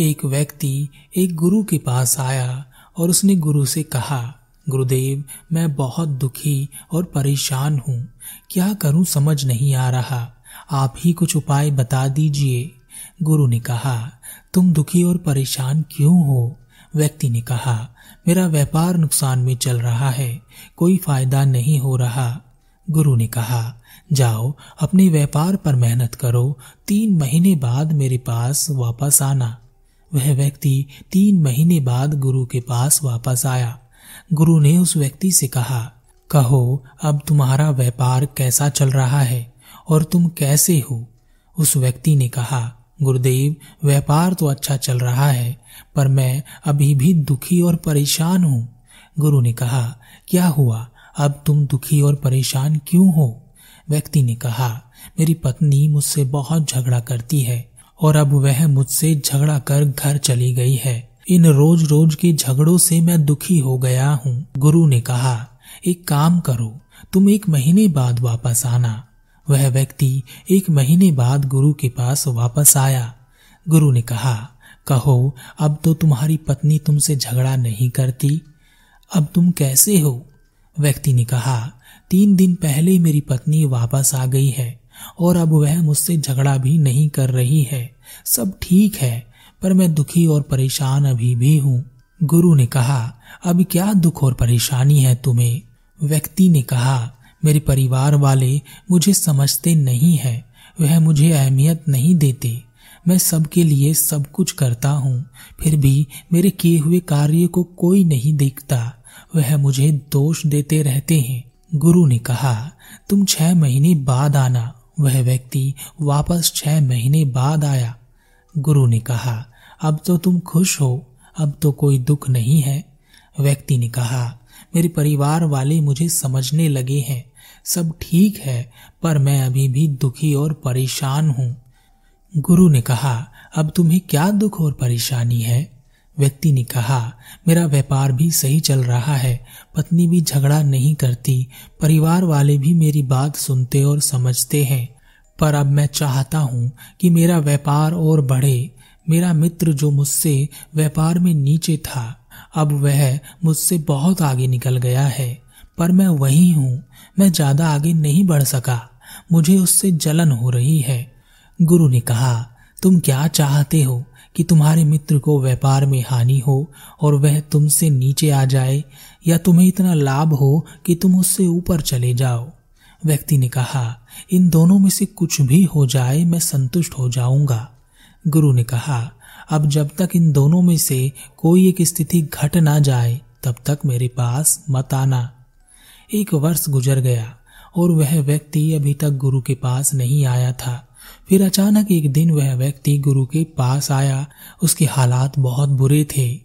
एक व्यक्ति एक गुरु के पास आया और उसने गुरु से कहा, गुरुदेव, मैं बहुत दुखी और परेशान हूँ। क्या करूँ समझ नहीं आ रहा। आप ही कुछ उपाय बता दीजिए। गुरु ने कहा, तुम दुखी और परेशान क्यों हो? व्यक्ति ने कहा, मेरा व्यापार नुकसान में चल रहा है। कोई फ़ायदा नहीं हो रहा। गुरु ने कहा, जाओ, अपने व्यापार पर मेहनत करो। तीन महीने बाद मेरे पास वापस आना। वह व्यक्ति तीन महीने बाद गुरु के पास वापस आया। गुरु ने उस व्यक्ति से कहा, कहो, अब तुम्हारा व्यापार कैसा चल रहा है और तुम कैसे हो? उस व्यक्ति ने कहा, गुरुदेव, व्यापार तो अच्छा चल रहा है, पर मैं अभी भी दुखी और परेशान हूँ। गुरु ने कहा, क्या हुआ? अब तुम दुखी और परेशान क्यों हो? व्यक्ति ने कहा, मेरी पत्नी मुझसे बहुत झगड़ा करती है और अब वह मुझसे झगड़ा कर घर चली गई है। इन रोज रोज के झगड़ों से मैं दुखी हो गया हूँ। गुरु ने कहा, एक काम करो, तुम एक महीने बाद वापस आना। वह व्यक्ति एक महीने बाद गुरु के पास वापस आया। गुरु ने कहा, कहो, अब तो तुम्हारी पत्नी तुमसे झगड़ा नहीं करती। अब तुम कैसे हो? व्यक्ति ने कहा, तीन दिन पहले मेरी पत्नी वापस आ गई है। और अब वह मुझसे झगड़ा भी नहीं कर रही है। सब ठीक है, पर मैं दुखी और परेशान अभी भी हूँ। गुरु ने कहा, अब क्या दुख और परेशानी है तुम्हें? व्यक्ति ने कहा, मेरे परिवार वाले मुझे समझते नहीं है। वह मुझे अहमियत नहीं देते। मैं सबके लिए सब कुछ करता हूँ। फिर भी मेरे किए हुए कार्य को कोई नहीं देखता। वह मुझे दोष देते रहते हैं। गुरु ने कहा, तुम छह महीने बाद आना। वह व्यक्ति वापस छह महीने बाद आया। गुरु ने कहा, अब तो तुम खुश हो, अब तो कोई दुख नहीं है। व्यक्ति ने कहा, मेरे परिवार वाले मुझे समझने लगे हैं। सब ठीक है, पर मैं अभी भी दुखी और परेशान हूँ। गुरु ने कहा, अब तुम्हें क्या दुख और परेशानी है? व्यक्ति ने कहा, मेरा व्यापार भी सही चल रहा है, पत्नी भी झगड़ा नहीं करती, परिवार वाले भी मेरी बात सुनते और समझते हैं। पर अब मैं चाहता हूँ कि मेरा व्यापार और बढ़े। मेरा मित्र जो मुझसे व्यापार में नीचे था, अब वह मुझसे बहुत आगे निकल गया है। पर मैं वही हूँ, मैं ज़्यादा आगे नहीं बढ़ सका, मुझे उससे जलन हो रही है। गुरु ने कहा, तुम क्या चाहते हो? कि तुम्हारे मित्र को व्यापार में हानि हो और वह तुमसे नीचे आ जाए, या तुम्हें इतना लाभ हो कि तुम उससे ऊपर चले जाओ। व्यक्ति ने कहा, इन दोनों में से कुछ भी हो जाए, मैं संतुष्ट हो जाऊँगा। गुरु ने कहा, अब जब तक इन दोनों में से कोई एक स्थिति घट ना जाए, तब तक मेरे पास मत आना। एक वर्ष गुजर गया और वह व्यक्ति अभी तक गुरु के पास नहीं आया था। फिर अचानक एक दिन वह व्यक्ति गुरु के पास आया। उसके हालात बहुत बुरे थे।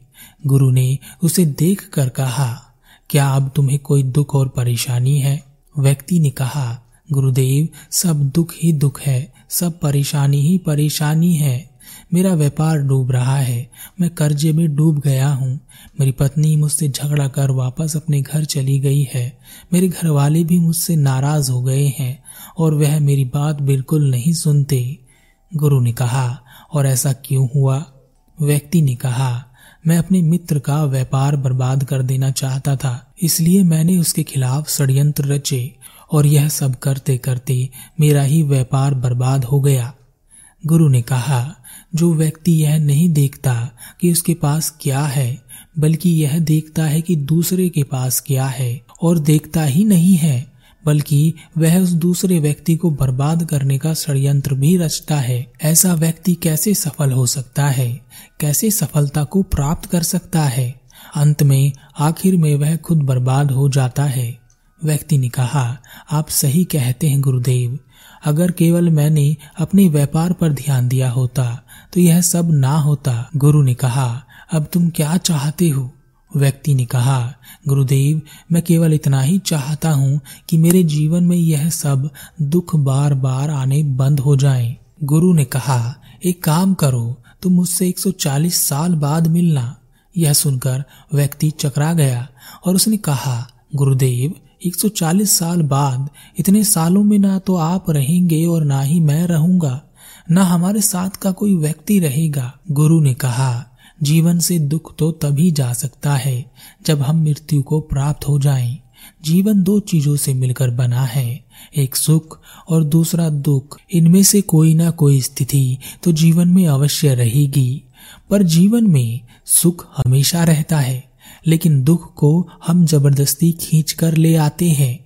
गुरु ने उसे देख कर कहा, क्या अब तुम्हें कोई दुख और परेशानी है? व्यक्ति ने कहा, गुरुदेव, सब दुख ही दुख है, सब परेशानी ही परेशानी है। मेरा व्यापार डूब रहा है, मैं कर्जे में डूब गया हूँ। मेरी पत्नी मुझसे झगड़ा कर वापस अपने घर चली गई है। मेरे घर वाले भी मुझसे नाराज़ हो गए हैं और वह मेरी बात बिल्कुल नहीं सुनते। गुरु ने कहा, और ऐसा क्यों हुआ? व्यक्ति ने कहा, मैं अपने मित्र का व्यापार बर्बाद कर देना चाहता था, इसलिए मैंने उसके खिलाफ षड्यंत्र रचे और यह सब करते करते मेरा ही व्यापार बर्बाद हो गया। गुरु ने कहा, जो व्यक्ति यह नहीं देखता कि उसके पास क्या है, बल्कि यह देखता है कि दूसरे के पास क्या है, और देखता ही नहीं है, बल्कि वह उस दूसरे व्यक्ति को बर्बाद करने का षड्यंत्र भी रचता है। ऐसा व्यक्ति कैसे सफल हो सकता है? कैसे सफलता को प्राप्त कर सकता है? अंत में, आखिर में वह खुद बर्बाद हो जाता है। व्यक्ति ने कहा, आप सही कहते हैं, गुरुदेव। अगर केवल मैंने अपने व्यापार पर ध्यान दिया होता तो यह सब ना होता, गुरु ने कहा। अब तुम क्या चाहते हो? व्यक्ति ने कहा, गुरुदेव, मैं केवल इतना ही चाहता हूँ कि मेरे जीवन में यह सब दुख बार बार आने बंद हो जाएँ। गुरु ने कहा, एक काम करो, तुम मुझसे 140 साल बाद मिलना। यह सुनकर व्यक्ति चकरा गया और उसने कहा, गुरुदेव 140 साल बाद, इतने सालों में ना तो आप रहेंगे और ना ही मैं रहूँगा, ना हमारे साथ का कोई व्यक्ति रहेगा। गुरु ने कहा, जीवन से दुख तो तभी जा सकता है जब हम मृत्यु को प्राप्त हो जाएँ। जीवन दो चीज़ों से मिलकर बना है, एक सुख और दूसरा दुख। इनमें से कोई ना कोई स्थिति तो जीवन में अवश्य रहेगी, पर जीवन में सुख हमेशा रहता है। लेकिन दुख को हम ज़बरदस्ती खींच कर ले आते हैं।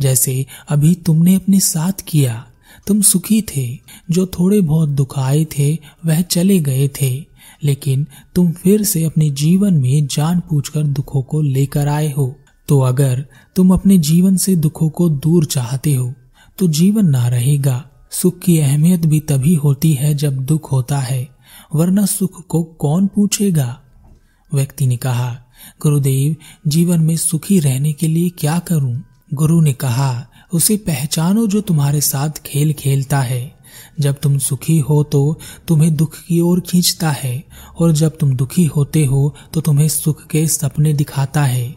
जैसे अभी तुमने अपने साथ किया, तुम सुखी थे, जो थोड़े बहुत दुख आए थे, वह चले गए थे। लेकिन तुम फिर से अपने जीवन में जान पूछकर दुखों को लेकर आए हो। तो अगर तुम अपने जीवन से दुखों को दूर चाहते हो तो जीवन ना रहेगा। सुख की अहमियत भी तभी होती है जब दुख होता है, वरना सुख को कौन पूछेगा? व्यक्ति ने कहा गुरुदेव, जीवन में सुखी रहने के लिए क्या करूँ? गुरु ने कहा, उसे पहचानो जो तुम्हारे साथ खेल खेलता है। जब तुम सुखी हो तो तुम्हें दुख की ओर खींचता है, और जब तुम दुखी होते हो तो तुम्हें सुख के सपने दिखाता है,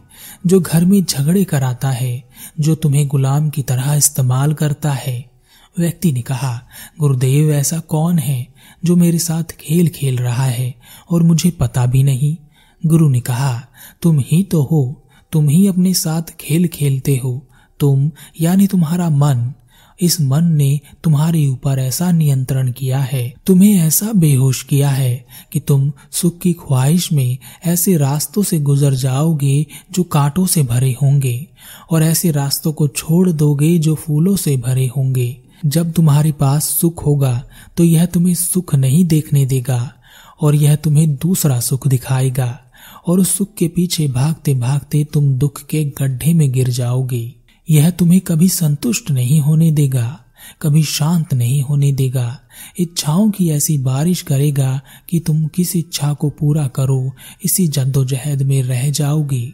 जो घर में झगड़े कराता है, जो तुम्हें गुलाम की तरह इस्तेमाल करता है। व्यक्ति ने कहा, गुरुदेव, ऐसा कौन है जो मेरे साथ खेल खेल रहा है, और मुझे पता भी नहीं? गुरु ने कहा, तुम ही तो हो, तुम ही अपने साथ खेल खेलते हो, तुम यानी तुम्हारा मन। इस मन ने तुम्हारे ऊपर ऐसा नियंत्रण किया है, तुम्हें ऐसा बेहोश किया है कि तुम सुख की ख्वाहिश में ऐसे रास्तों से गुजर जाओगे जो कांटों से भरे होंगे, और ऐसे रास्तों को छोड़ दोगे जो फूलों से भरे होंगे। जब तुम्हारे पास सुख होगा तो यह तुम्हें सुख नहीं देखने देगा, और यह तुम्हें दूसरा सुख दिखाएगा। और उस सुख के पीछे भागते भागते तुम दुख के गड्ढे में गिर जाओगे। यह तुम्हें कभी संतुष्ट नहीं होने देगा, कभी शांत नहीं होने देगा। इच्छाओं की ऐसी बारिश करेगा कि तुम किस इच्छा को पूरा करो, इसी जद्दोजहद में रह जाओगे।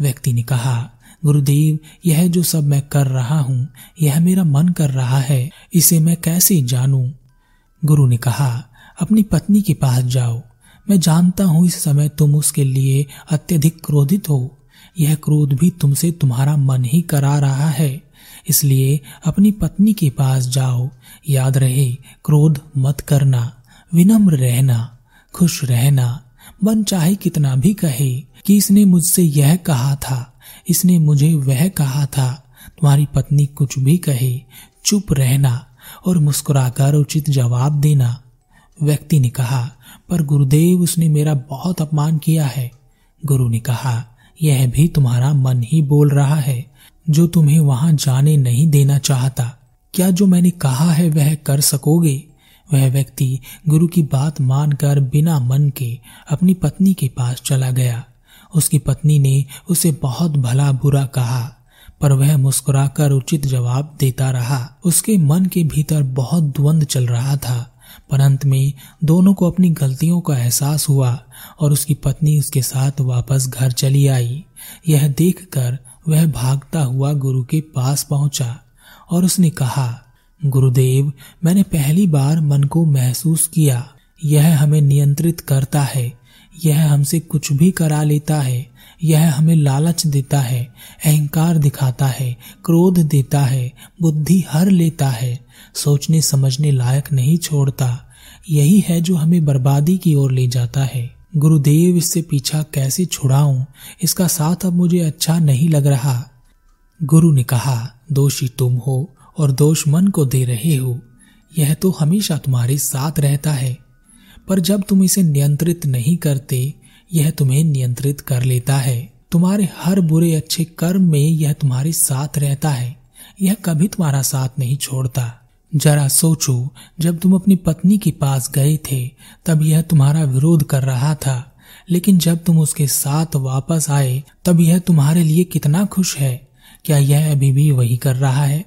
व्यक्ति ने कहा, गुरुदेव, यह जो सब मैं कर रहा हूँ, यह मेरा मन कर रहा है, इसे मैं कैसे जानूं? गुरु ने कहा, अपनी पत्नी के पास जाओ मैं जानता हूँ इस समय तुम उसके लिए अत्यधिक क्रोधित हो। यह क्रोध भी तुमसे तुम्हारा मन ही करा रहा है। इसलिए अपनी पत्नी के पास जाओ। याद रहे, क्रोध मत करना, विनम्र रहना, खुश रहना। मन चाहे कितना भी कहे कि इसने मुझसे यह कहा था, इसने मुझे वह कहा था। तुम्हारी पत्नी कुछ भी कहे, चुप रहना और मुस्कुराकर उचित जवाब देना। व्यक्ति ने कहा पर गुरुदेव उसने मेरा बहुत अपमान किया है। गुरु ने कहा, यह भी तुम्हारा मन ही बोल रहा है, जो तुम्हें वहाँ जाने नहीं देना चाहता। क्या जो मैंने कहा है वह कर सकोगे? वह व्यक्ति गुरु की बात मानकर बिना मन के अपनी पत्नी के पास चला गया। उसकी पत्नी ने उसे बहुत भला बुरा कहा, पर वह मुस्कुराकर उचित जवाब देता रहा। उसके मन के भीतर बहुत द्वंद चल रहा था। पर अंत में दोनों को अपनी गलतियों का एहसास हुआ और उसकी पत्नी उसके साथ वापस घर चली आई। यह देखकर वह भागता हुआ गुरु के पास पहुँचा और उसने कहा, गुरुदेव, मैंने पहली बार मन को महसूस किया। यह हमें नियंत्रित करता है। यह हमसे कुछ भी करा लेता है। यह हमें लालच देता है, अहंकार दिखाता है, क्रोध देता है, बुद्धि हर लेता है, सोचने समझने लायक नहीं छोड़ता। यही है जो हमें बर्बादी की ओर ले जाता है। गुरुदेव, इससे पीछा कैसे छुड़ाऊं? इसका साथ अब मुझे अच्छा नहीं लग रहा। गुरु ने कहा, दोषी तुम हो और दोष मन को दे रहे हो। यह तो हमेशा तुम्हारे साथ रहता है। पर जब तुम इसे नियंत्रित नहीं करते यह तुम्हें नियंत्रित कर लेता है। तुम्हारे हर बुरे अच्छे कर्म में यह तुम्हारे साथ रहता है। यह कभी तुम्हारा साथ नहीं छोड़ता। जरा सोचो, जब तुम अपनी पत्नी के पास गए थे, तब यह तुम्हारा विरोध कर रहा था। लेकिन जब तुम उसके साथ वापस आए, तब यह तुम्हारे लिए कितना खुश है। क्या यह अभी भी वही कर रहा है?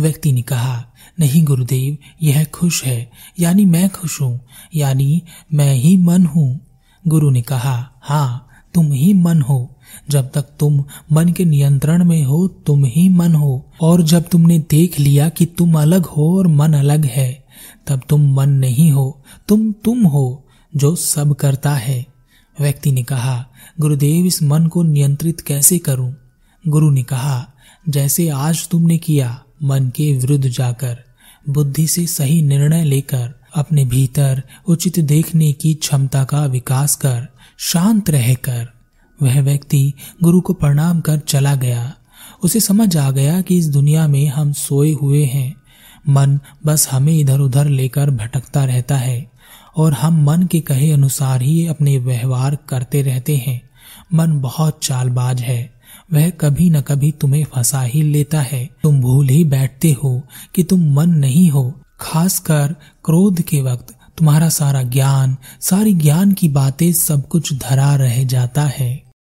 व्यक्ति ने कहा, नहीं गुरुदेव, यह खुश है। यानी मैं खुश हूँ। यानी मैं ही मन हूँ। गुरु ने कहा हाँ तुम ही मन हो। जब तक तुम मन के नियंत्रण में हो, तुम ही मन हो। और जब तुमने देख लिया कि तुम अलग हो और मन अलग है, तब तुम मन नहीं हो, तुम तुम हो, जो सब करता है। व्यक्ति ने कहा, गुरुदेव, इस मन को नियंत्रित कैसे करूँ? गुरु ने कहा, जैसे आज तुमने किया, मन के विरुद्ध जाकर, बुद्धि से सही निर्णय लेकर अपने भीतर उचित देखने की क्षमता का विकास कर, शांत रहकर, वह व्यक्ति गुरु को प्रणाम कर चला गया। उसे समझ आ गया कि इस दुनिया में हम सोए हुए हैं। मन बस हमें इधर उधर लेकर भटकता रहता है और हम मन के कहे अनुसार ही अपने व्यवहार करते रहते हैं। मन बहुत चालबाज है। वह कभी न कभी तुम्हें फंसा ही लेता है। तुम भूल ही बैठते हो कि तुम मन नहीं हो। खासकर क्रोध के वक्त तुम्हारा सारा ज्ञान, सारी ज्ञान की बातें सब कुछ धरा रह जाता है।